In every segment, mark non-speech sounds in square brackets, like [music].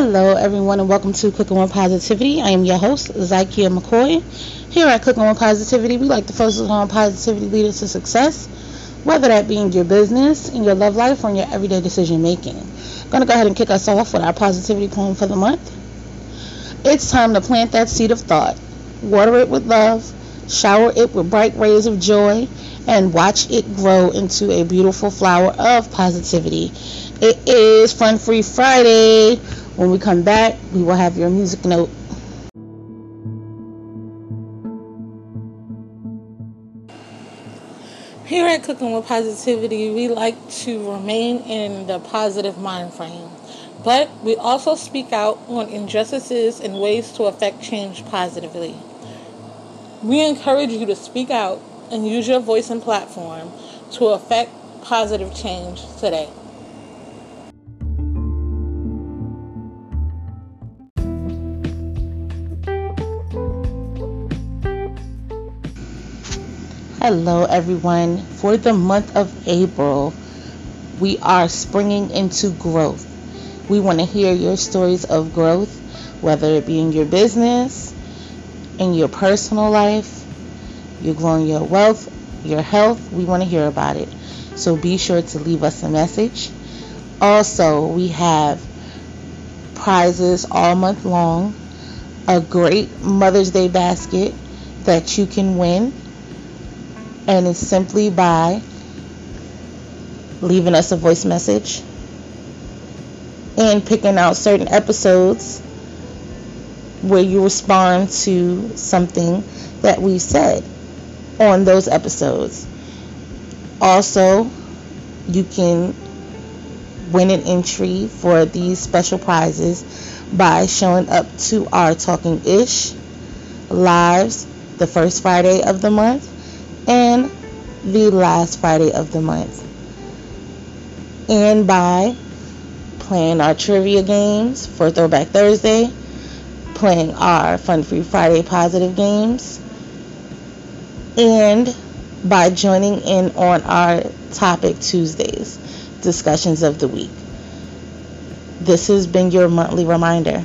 Hello, everyone, and welcome to Cooking with Positivity. I am your host, Zykia McCoy. Here at Cooking with Positivity, we like to focus on positivity leaders to success, whether that be in your business, in your love life, or in your everyday decision making. I'm going to go ahead and kick us off with our positivity poem for the month. It's time to plant that seed of thought, water it with love, shower it with bright rays of joy, and watch it grow into a beautiful flower of positivity. It is Fun Free Friday. When we come back, we will have your music note. Here at Cooking with Positivity, we like to remain in the positive mind frame, but we also speak out on injustices and ways to affect change positively. We encourage you to speak out and use your voice and platform to affect positive change today. Hello, everyone. For the month of April, we are springing into growth. We want to hear your stories of growth, whether it be in your business, in your personal life, you're growing your wealth, your health. We want to hear about it. So be sure to leave us a message. Also, we have prizes all month long, a great Mother's Day basket that you can win and it's simply by leaving us a voice message and picking out certain episodes where you respond to something that we said on those episodes. Also, you can win an entry for these special prizes by showing up to our Talking Ish lives the first Friday of the month the last Friday of the month. And by playing our trivia games for Throwback Thursday, playing our Fun Free Friday positive games, and by joining in on our Topic Tuesdays discussions of the week. This has been your monthly reminder.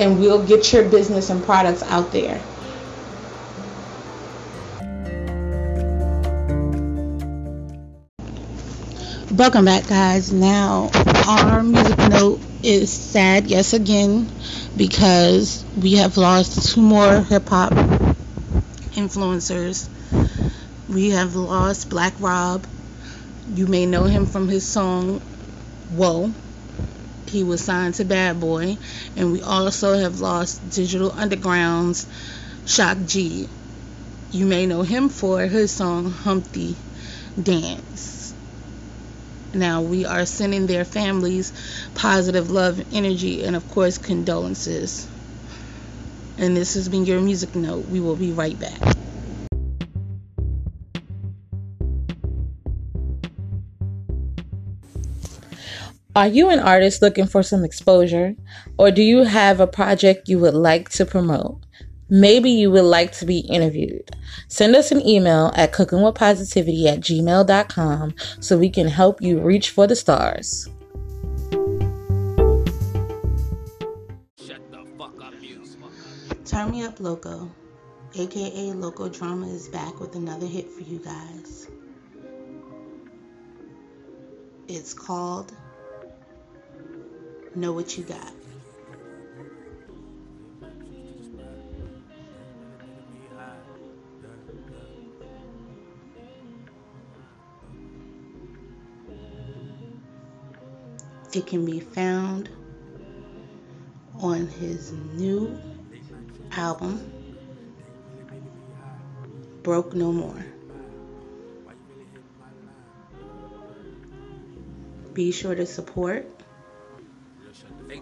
and we'll get your business and products out there. Welcome back, guys. Now, our music note is sad, yes, again, because we have lost two more hip hop influencers. We have lost Black Rob. You may know him from his song Whoa he was signed to Bad Boy, and we also have lost Digital Underground's Shock G. You may know him for his song Humpty Dance. Now we are sending their families positive love, energy, and of course condolences. And this has been your music note. We will be right back. Are you an artist looking for some exposure? Or do you have a project you would like to promote? Maybe you would like to be interviewed. Send us an email at cookingwithpositivity at gmail.com so we can help you reach for the stars. Turn Me Up Loco, aka Loco Drama, is back with another hit for you guys. It's called Know what you got. It can be found on his new album, Broke No More. Be sure to support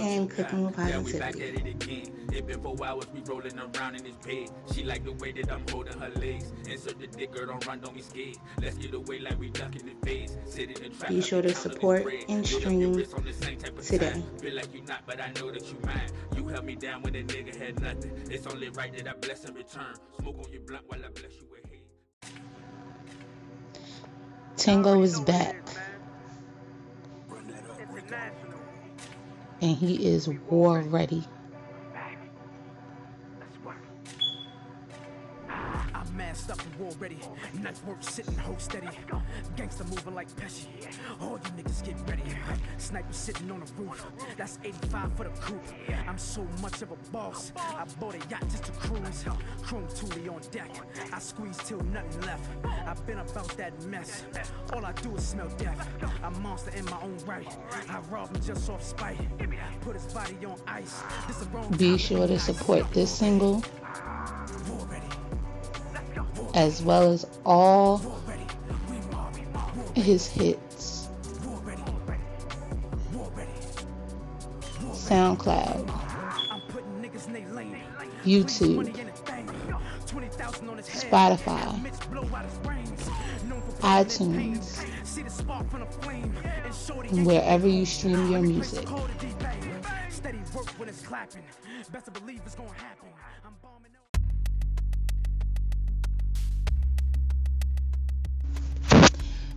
and cooking with Yeah, we back at it again. It been four hours, we rolling around in this bed. She like the way that I'm holding her legs. Insert the dick, girl, don't run, don't be scared. Let's get away like we ducking the face. Sit in the trap. Be sure to support and Put up your stream on the same type of today. time. Feel like you not, but I know that you mine. You held me down when a nigga had nothing. It's only right that I bless in return. Smoke on your blunt while I bless you with hate. Tango is back. And he is war ready. Masked up and war ready. Nice work sitting hold steady. Gangsta moving like Pesci. All you niggas get ready. Sniper sitting on the roof. That's 85 for the coupe. I'm so much of a boss. I bought a yacht just to cruise. Chrome Thule on deck. I squeeze till nothing left. I've been about that mess. All I do is smell death. I'm a monster in my own right. I rob him just off spite. Put his body on ice. This the wrong Be sure to support this single. As well as all his hits. SoundCloud. YouTube, Money in a thing. 20,000 on his head. Spotify, iTunes. And wherever you stream your music. Best to believe it's gonna happen.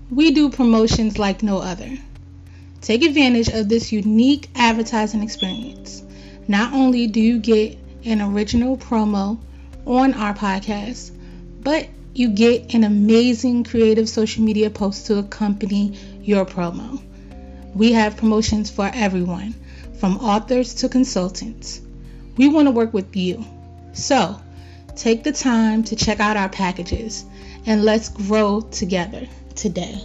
We do promotions like no other. Take advantage of this unique advertising experience. Not only do you get an original promo on our podcast, but you get an amazing creative social media post to accompany your promo. We have promotions for everyone, from authors to consultants. We want to work with you. So, take the time to check out our packages and let's grow together today.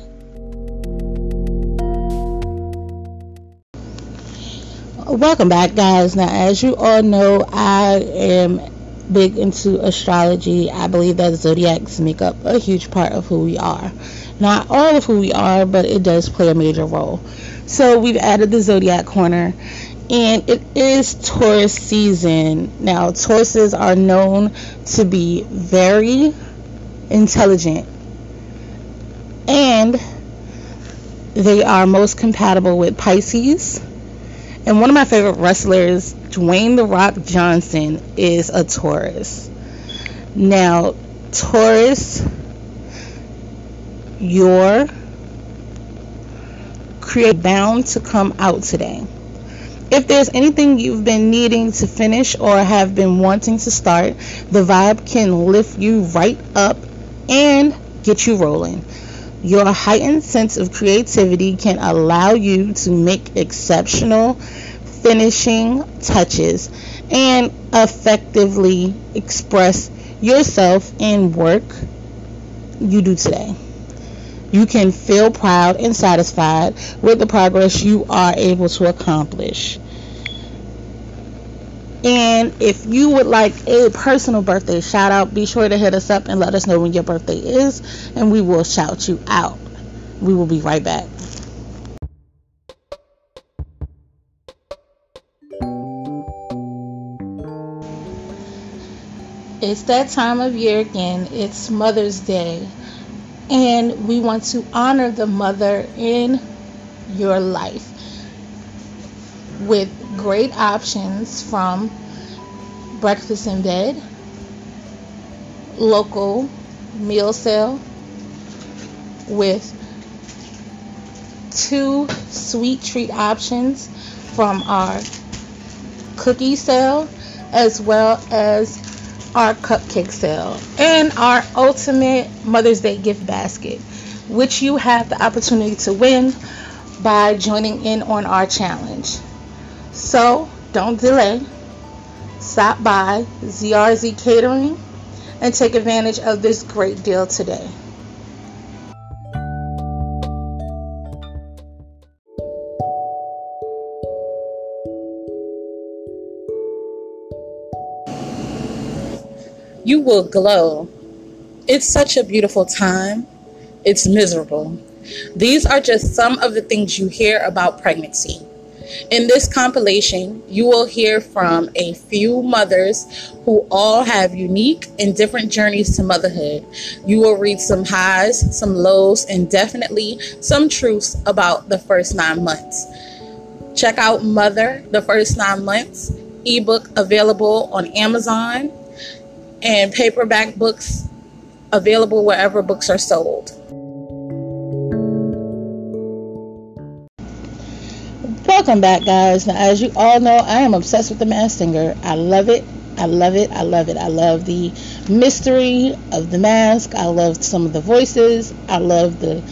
Welcome back, guys. Now, as you all know, I am big into astrology. I believe that zodiacs make up a huge part of who we are. Not all of who we are, but it does play a major role. So, we've added the zodiac corner, and it is Taurus season. Now, Tauruses are known to be very intelligent and they are most compatible with Pisces. And one of my favorite wrestlers, Dwayne The Rock Johnson, is a Taurus. Now, Taurus, your create bound to come out today. If there's anything you've been needing to finish or have been wanting to start, the vibe can lift you right up and get you rolling. Your heightened sense of creativity can allow you to make exceptional finishing touches and effectively express yourself in work you do today. You can feel proud and satisfied with the progress you are able to accomplish. And if you would like a personal birthday shout out, be sure to hit us up and let us know when your birthday is, and we will shout you out. We will be right back. It's that time of year again. It's Mother's Day. And we want to honor the mother in your life with great options from breakfast in bed, local meal sale with two sweet treat options from our cookie sale as well as our cupcake sale and our ultimate Mother's Day gift basket. which you have the opportunity to win by joining in on our challenge. So don't delay. Stop by ZRZ Catering and take advantage of this great deal today. You will glow. It's such a beautiful time. It's miserable. These are just some of the things you hear about pregnancy. In this compilation, you will hear from a few mothers who all have unique and different journeys to motherhood. You will read some highs, some lows, and definitely some truths about the first nine months. Check out Mother, the first nine months, ebook available on Amazon, and paperback books available wherever books are sold. Welcome back, guys. Now, as you all know, I am obsessed with The Masked Singer. I love it. I love it. I love it. I love the mystery of the mask. I love some of the voices. I love the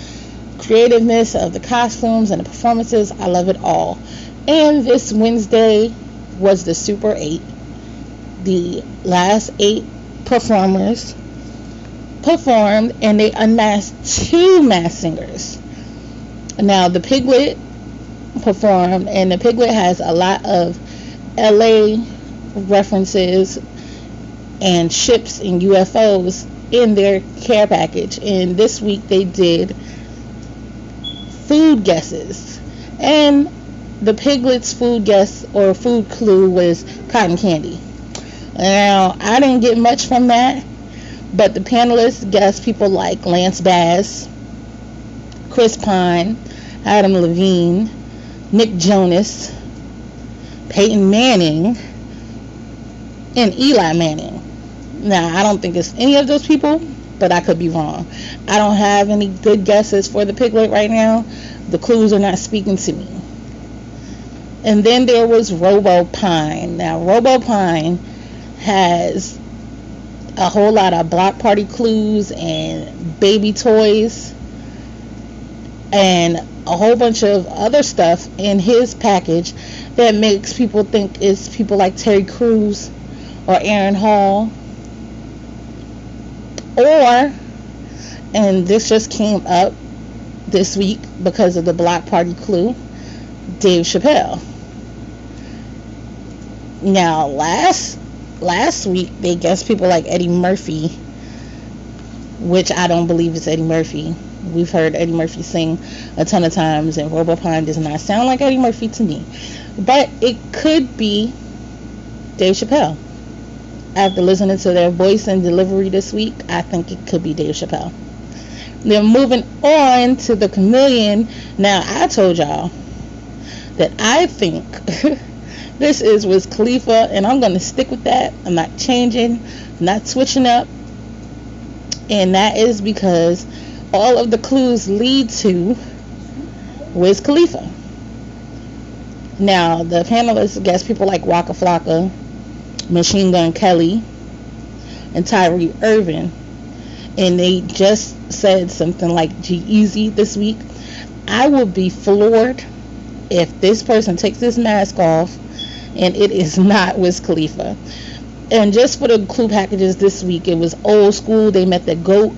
creativeness of the costumes and the performances. I love it all. And this Wednesday was the Super 8. The last eight performers performed and they unmasked two masked singers. Now, the Piglet performed, and the Piglet has a lot of LA references and ships and UFOs in their care package. And this week they did food guesses. And the Piglet's food guess or food clue was cotton candy. Now, I didn't get much from that, but the panelists guessed people like Lance Bass, Chris Pine, Adam Levine, Nick Jonas, Peyton Manning, and Eli Manning. Now, I don't think it's any of those people, but I could be wrong. I don't have any good guesses for the piglet right now. The clues are not speaking to me. And then there was Robopine. Now, Robopine has a whole lot of block party clues and baby toys and a whole bunch of other stuff in his package that makes people think it's people like Terry Crews or Aaron Hall. Or, and this just came up this week because of the block party clue, Dave Chappelle. Now, last last week they guessed people like Eddie Murphy, which I don't believe is Eddie Murphy. We've heard Eddie Murphy sing a ton of times, and Robopine does not sound like Eddie Murphy to me. But it could be Dave Chappelle. After listening to their voice and delivery this week, I think it could be Dave Chappelle. Then moving on to the chameleon. Now, I told y'all that I think [laughs] this is Wiz Khalifa, and I'm going to stick with that. I'm not changing, I'm not switching up. And that is because all of the clues lead to Wiz Khalifa. Now, the panelists guess people like Waka Flocka, Machine Gun Kelly, and Tyree Irvin. And they just said something like G-Eazy this week. I will be floored if this person takes this mask off and it is not Wiz Khalifa. And just for the clue packages this week, it was old school. They met the GOAT.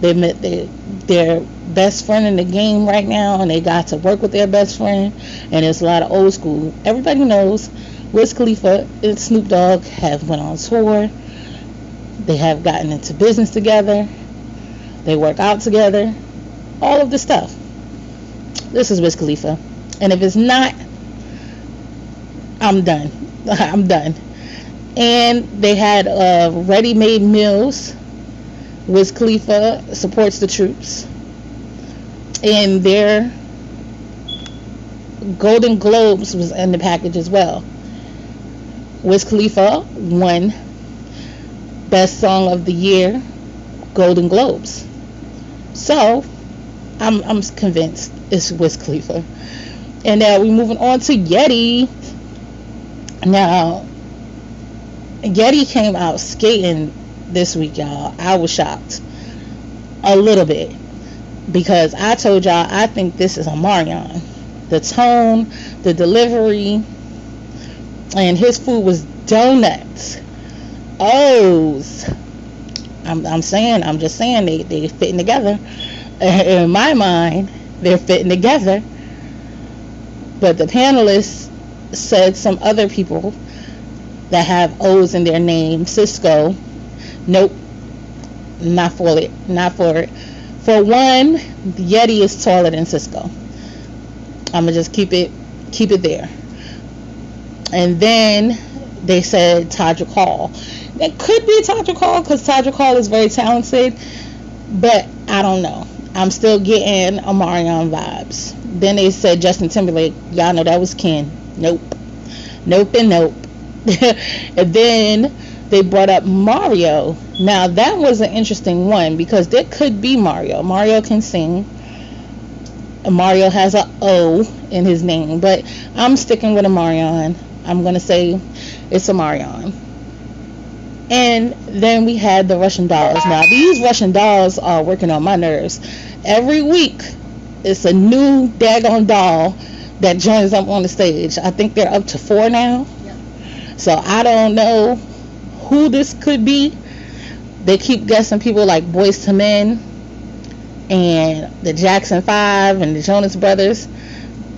They met the their best friend in the game right now and they got to work with their best friend and it's a lot of old school. Everybody knows Wiz Khalifa and Snoop Dogg have went on tour. They have gotten into business together. They work out together. All of the stuff. This is Wiz Khalifa. And if it's not, I'm done. [laughs] I'm done. And they had uh, ready-made meals Wiz Khalifa supports the troops. And their Golden Globes was in the package as well. Wiz Khalifa won Best Song of the Year Golden Globes. So, I'm, I'm convinced it's Wiz Khalifa. And now we're moving on to Yeti. Now, Yeti came out skating this week, y'all. I was shocked. A little bit. because I told y'all I think this is Omarion. The tone, the delivery, and his food was donuts. O's. I'm, I'm saying, I'm just saying they they fitting together. [laughs] In my mind, they're fitting together. But the panelists said some other people that have O's in their name, Sisqó. Nope, not for it. Not for it. For one, Yeti is taller than Sisqó. I'ma just keep it keep it there. And then they said Todrick Hall. That could be Todrick Hall because Todrick Hall is very talented, but I don't know. I'm still getting Omarion vibes. Then they said Justin Timberlake. Y'all know that was Ken. Nope. Nope and nope. [laughs] and then they brought up Mario. Now that was an interesting one because there could be Mario. Mario can sing. Mario has a O in his name, but I'm sticking with Omarion. I'm gonna say it's Omarion. And then we had the Russian dolls. Now these Russian dolls are working on my nerves. Every week, it's a new daggone doll that joins up on the stage. I think they're up to four now. So I don't know who this could be. They keep guessing people like Boyz II Men and the Jackson Five and the Jonas Brothers.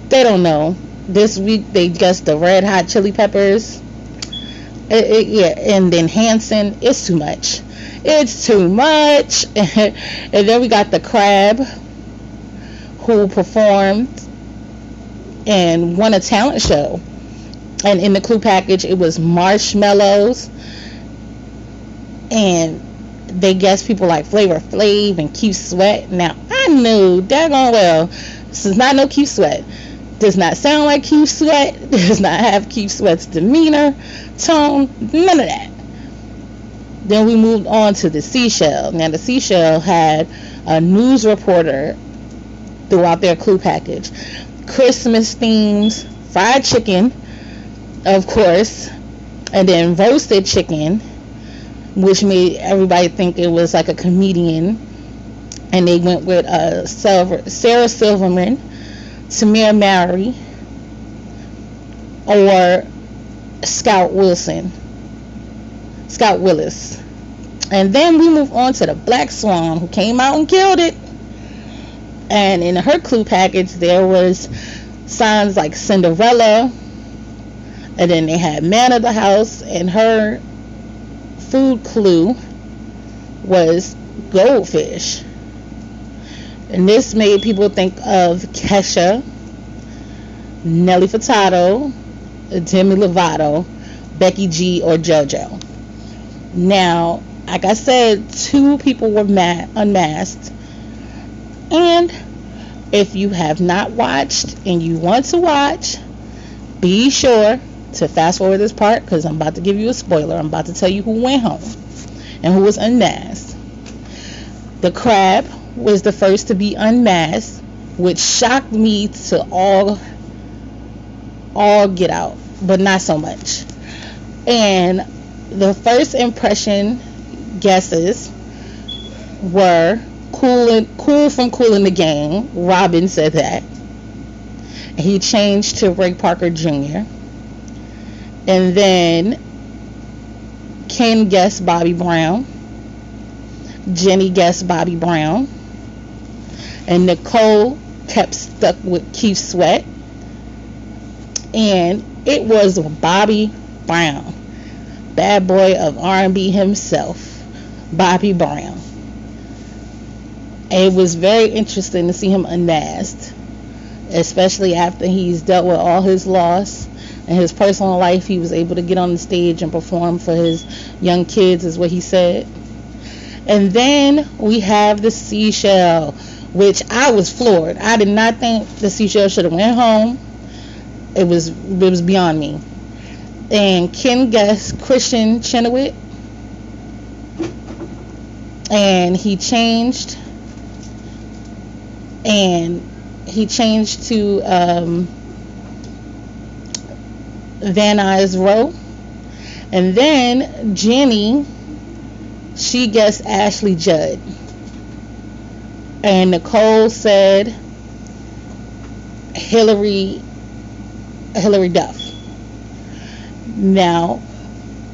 They don't know. This week they guessed the Red Hot Chili Peppers. It, it, yeah, and then Hanson. It's too much. It's too much. [laughs] and then we got the Crab, who performed and won a talent show. And in the clue package, it was marshmallows. And they guessed people like Flavor Flav and Keith Sweat. Now, I knew daggone well, this is not no Keith Sweat. Does not sound like Keith Sweat. [laughs] Does not have Keith Sweat's demeanor, tone, none of that. Then we moved on to the seashell. Now, the seashell had a news reporter throughout their clue package. Christmas themes, fried chicken, of course, and then roasted chicken, which made everybody think it was like a comedian. And they went with uh, Sarah Silverman, Tamera Mowry, or Scout Wilson. Scout Willis. And then we move on to the Black Swan, who came out and killed it. And in her clue package, there was signs like Cinderella, and then they had man of the house, and her food clue was goldfish. And this made people think of Kesha, Nelly Furtado, Demi Lovato, Becky G, or JoJo. Now, like I said, two people were ma- unmasked. And if you have not watched and you want to watch, be sure to fast forward this part because I'm about to give you a spoiler. I'm about to tell you who went home and who was unmasked. The crab was the first to be unmasked, which shocked me to all all get out, but not so much. And the first impression guesses were Kool Kool from Kool and the Gang. Robin said that. He changed to Ray Parker Jr. And then Ken guessed Bobby Brown. Jenny guessed Bobby Brown. And Nicole kept stuck with Keith Sweat. And it was Bobby Brown. Bad boy of R&B himself. Bobby Brown. It was very interesting to see him unmasked, especially after he's dealt with all his loss and his personal life. He was able to get on the stage and perform for his young kids, is what he said. And then we have the seashell, which I was floored. I did not think the seashell should have went home. It was it was beyond me. And Ken guessed, Kristin Chenoweth, and he changed and he changed to um, Van Nuys Row. And then Jenny, she guessed Ashley Judd. And Nicole said Hillary Hillary Duff. Now,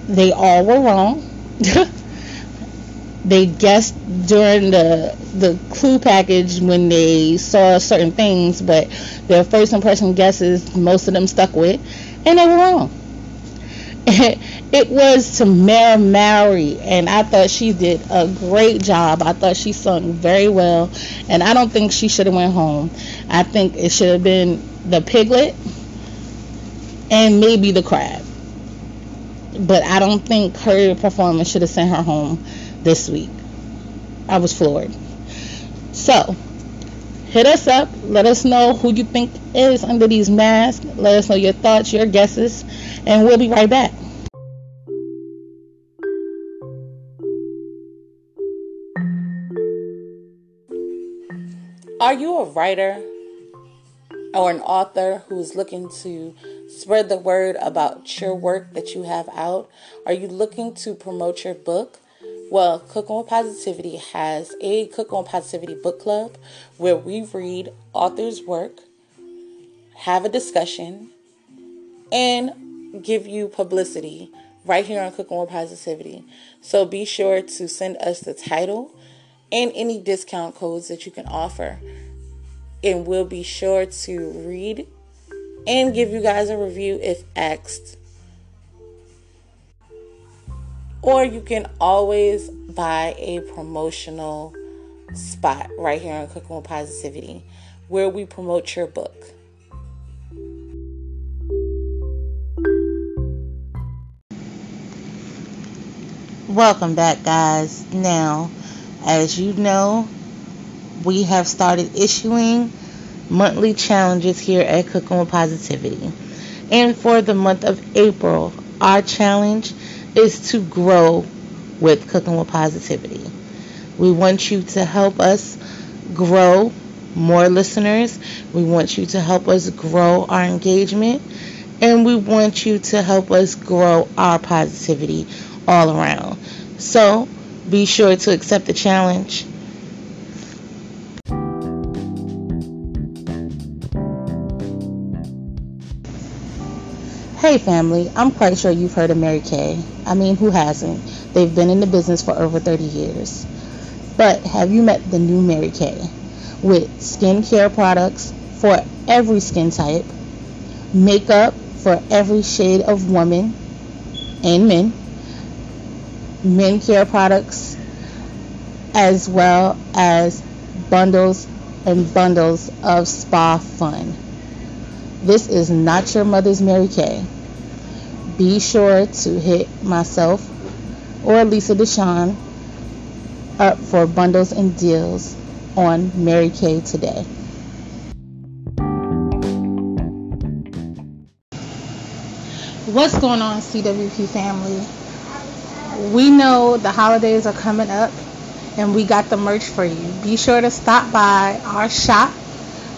they all were wrong. [laughs] they guessed during the the clue package when they saw certain things, but their first impression guesses most of them stuck with, and they were wrong. [laughs] it was Tamera Mowry, and I thought she did a great job. I thought she sung very well, and I don't think she should have went home. I think it should have been the piglet and maybe the crab. But I don't think her performance should have sent her home this week. I was floored. So, hit us up. Let us know who you think is under these masks. Let us know your thoughts, your guesses, and we'll be right back. Are you a writer or an author who's looking to spread the word about your work that you have out? Are you looking to promote your book? Well, Cook on Positivity has a Cook on Positivity book club where we read authors' work, have a discussion, and give you publicity right here on Cook on Positivity. So be sure to send us the title and any discount codes that you can offer. And we'll be sure to read and give you guys a review if asked or you can always buy a promotional spot right here on Cooking with Positivity where we promote your book. Welcome back, guys. Now, as you know, we have started issuing monthly challenges here at Cooking with Positivity. And for the month of April, our challenge is to grow with Cooking with Positivity. We want you to help us grow more listeners. We want you to help us grow our engagement. And we want you to help us grow our positivity all around. So be sure to accept the challenge. Hey family, I'm quite sure you've heard of Mary Kay. I mean, who hasn't? They've been in the business for over 30 years. But have you met the new Mary Kay? With skincare products for every skin type, makeup for every shade of woman and men, men care products, as well as bundles and bundles of spa fun. This is not your mother's Mary Kay. Be sure to hit myself or Lisa Deshawn up for bundles and deals on Mary Kay today. What's going on, CWP family? We know the holidays are coming up and we got the merch for you. Be sure to stop by our shop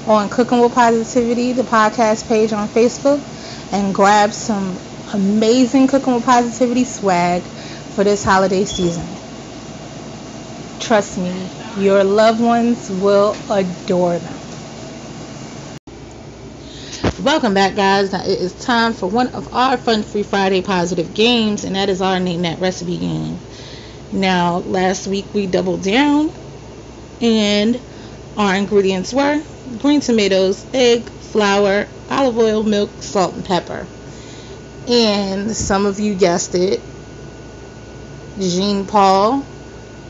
on Cooking with Positivity, the podcast page on Facebook, and grab some amazing Cooking with Positivity swag for this holiday season. Trust me, your loved ones will adore them. Welcome back, guys. Now it is time for one of our Fun Free Friday positive games, and that is our Name That Recipe game. Now, last week we doubled down, and our ingredients were green tomatoes, egg, flour, olive oil, milk, salt, and pepper. And some of you guessed it. Jean Paul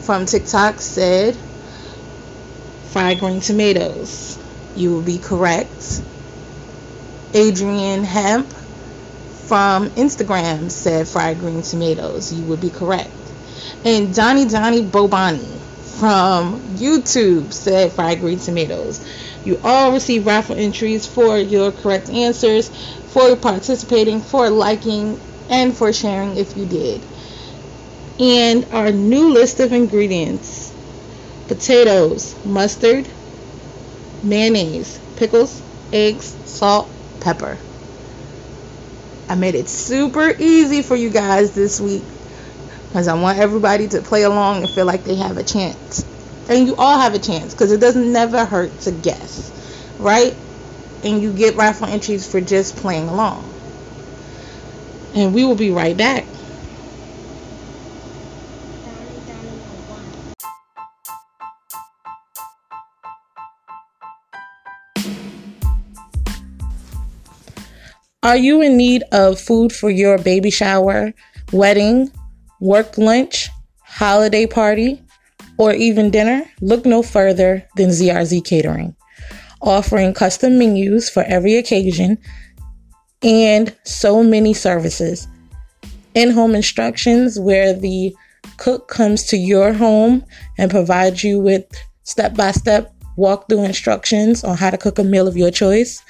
from TikTok said fried green tomatoes. You will be correct. Adrian Hemp from Instagram said fried green tomatoes. You would be correct. And Donnie Donnie Bobani from YouTube said fried green tomatoes. You all receive raffle entries for your correct answers, for participating, for liking, and for sharing if you did. And our new list of ingredients potatoes, mustard, mayonnaise, pickles, eggs, salt, pepper. I made it super easy for you guys this week because I want everybody to play along and feel like they have a chance. And you all have a chance because it doesn't never hurt to guess, right? And you get raffle entries for just playing along. And we will be right back. Are you in need of food for your baby shower, wedding, work lunch, holiday party, or even dinner? Look no further than ZRZ Catering, offering custom menus for every occasion and so many services. In home instructions, where the cook comes to your home and provides you with step by step walkthrough instructions on how to cook a meal of your choice,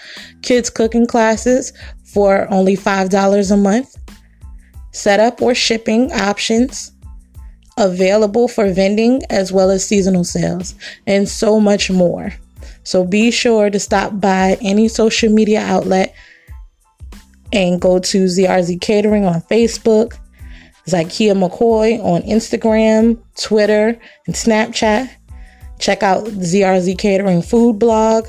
kids cooking classes for only $5 a month, setup or shipping options available for vending as well as seasonal sales, and so much more. So be sure to stop by any social media outlet and go to ZRZ Catering on Facebook, Zykia McCoy on Instagram, Twitter, and Snapchat. Check out ZRZ Catering food blog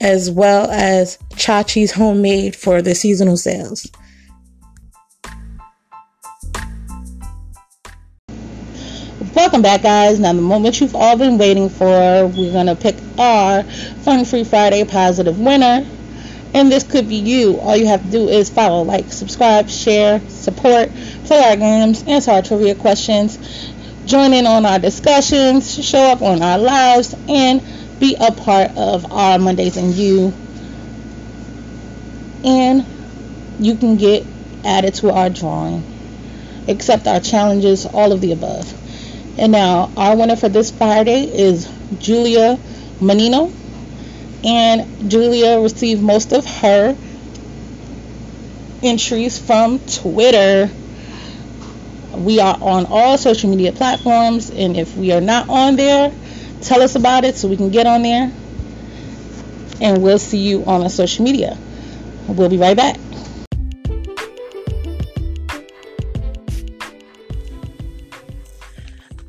as well as Chachi's Homemade for the seasonal sales. Welcome back, guys. Now, the moment you've all been waiting for, we're going to pick our Fun Free Friday positive winner. And this could be you. All you have to do is follow, like, subscribe, share, support, play our games, answer our trivia questions, join in on our discussions, show up on our lives, and be a part of our Mondays and You. And you can get added to our drawing. Accept our challenges, all of the above. And now, our winner for this Friday is Julia Menino. And Julia received most of her entries from Twitter. We are on all social media platforms, and if we are not on there, Tell us about it so we can get on there. And we'll see you on our social media. We'll be right back.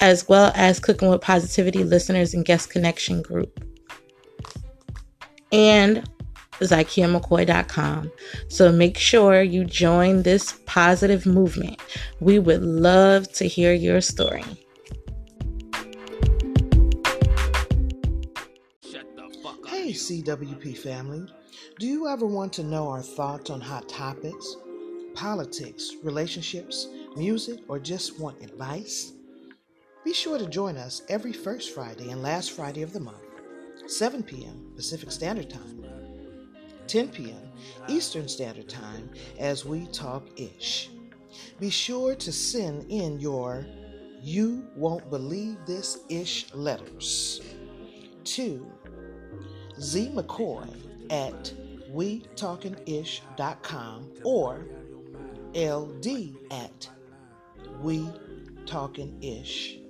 as well as Cooking with Positivity listeners and guest connection group. And ZykiaMcCoy.com. So make sure you join this positive movement. We would love to hear your story. Hey, CWP family. Do you ever want to know our thoughts on hot topics, politics, relationships, music, or just want advice? Be sure to join us every first Friday and last Friday of the month, 7 p.m. Pacific Standard Time, 10 p.m. Eastern Standard Time, as we talk ish. Be sure to send in your You Won't Believe This Ish letters to Z McCoy at WeTalkingIsh.com or LD at WeTalkingIsh.com.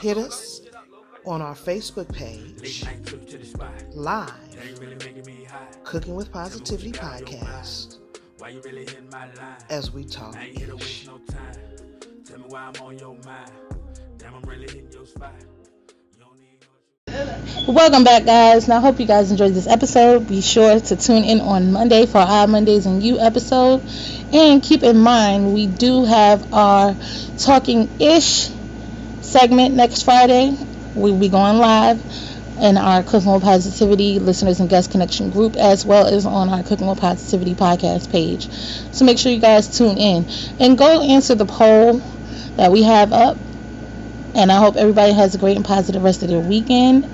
Hit us on our Facebook page, live, Cooking with Positivity podcast, as we talk. Ish. Tell me why I'm on your mind. Damn, I'm really hitting your spot. Welcome back, guys. Now, I hope you guys enjoyed this episode. Be sure to tune in on Monday for our Mondays and You episode. And keep in mind, we do have our Talking Ish segment next Friday. We'll be going live in our Cooking with Positivity listeners and guest connection group, as well as on our Cooking with Positivity podcast page. So make sure you guys tune in and go answer the poll that we have up and I hope everybody has a great and positive rest of their weekend.